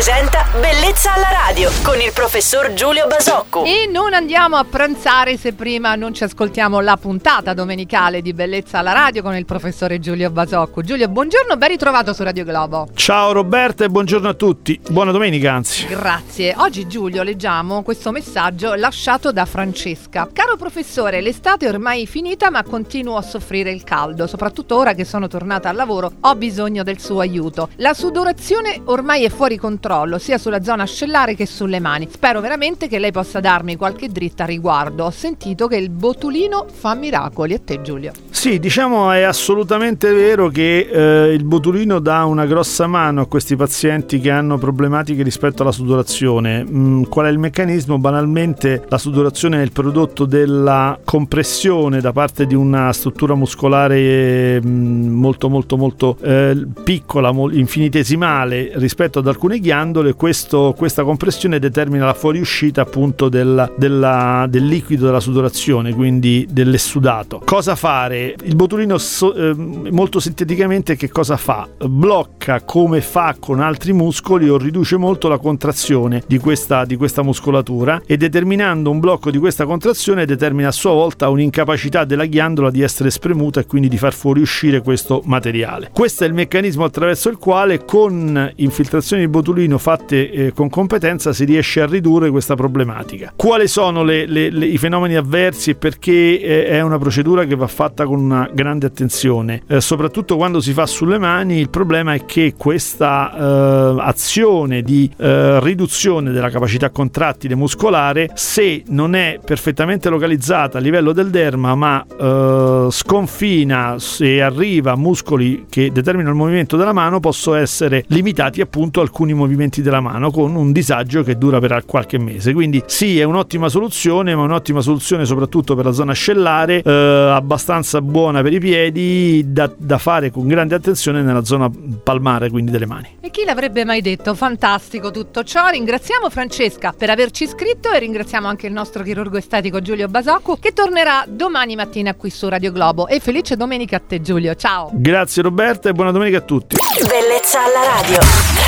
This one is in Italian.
presenta Bellezza alla radio con il professor Giulio Basocco. E non andiamo a pranzare se prima non ci ascoltiamo la puntata domenicale di Bellezza alla radio con il professore Giulio Basocco. Giulio, buongiorno, ben ritrovato su Radio Globo. Ciao Roberta e buongiorno a tutti. Buona domenica anzi. Grazie. Oggi Giulio leggiamo questo messaggio lasciato da Francesca. Caro professore, l'estate è ormai finita ma continuo a soffrire il caldo, soprattutto ora che sono tornata al lavoro ho bisogno del suo aiuto. La sudorazione ormai è fuori controllo, sia sulla zona ascellare che sulle mani. Spero veramente che lei possa darmi qualche dritta a riguardo. Ho sentito che il botulino fa miracoli. A te Giulio. Sì, diciamo è assolutamente vero che eh, il botulino dà una grossa mano a questi pazienti che hanno problematiche rispetto alla sudorazione. Mm, qual è il meccanismo? Banalmente la sudorazione è il prodotto della compressione da parte di una struttura muscolare mm, molto molto molto eh, piccola, infinitesimale rispetto ad alcune ghiandole. Questo, questa compressione determina la fuoriuscita appunto del, della, del liquido della sudorazione, quindi dell'essudato. Cosa fare? Il botulino so, eh, molto sinteticamente che cosa fa? Blocca come fa con altri muscoli o riduce molto la contrazione di questa, di questa muscolatura e determinando un blocco di questa contrazione determina a sua volta un'incapacità della ghiandola di essere spremuta e quindi di far fuoriuscire questo materiale. Questo è il meccanismo attraverso il quale con infiltrazioni di botulino fatte eh, con competenza si riesce a ridurre questa problematica. Quali sono le, le, le, i fenomeni avversi e perché eh, è una procedura che va fatta con una grande attenzione? Eh, soprattutto quando si fa sulle mani, il problema è che questa eh, azione di eh, riduzione della capacità contrattile muscolare, se non è perfettamente localizzata a livello del derma, ma eh, sconfina e arriva a muscoli che determinano il movimento della mano, possono essere limitati appunto alcuni movimenti della mano con un disagio che dura per qualche mese. Quindi sì, è un'ottima soluzione, ma un'ottima soluzione soprattutto per la zona ascellare, eh, abbastanza buona per i piedi, da, da fare con grande attenzione nella zona palmare, quindi delle mani. E chi l'avrebbe mai detto? Fantastico tutto ciò. Ringraziamo Francesca per averci iscritto e ringraziamo anche il nostro chirurgo estetico Giulio Basocco che tornerà domani mattina qui su Radio Globo. E felice domenica a te Giulio, ciao! Grazie Roberta e buona domenica a tutti. Bellezza alla radio.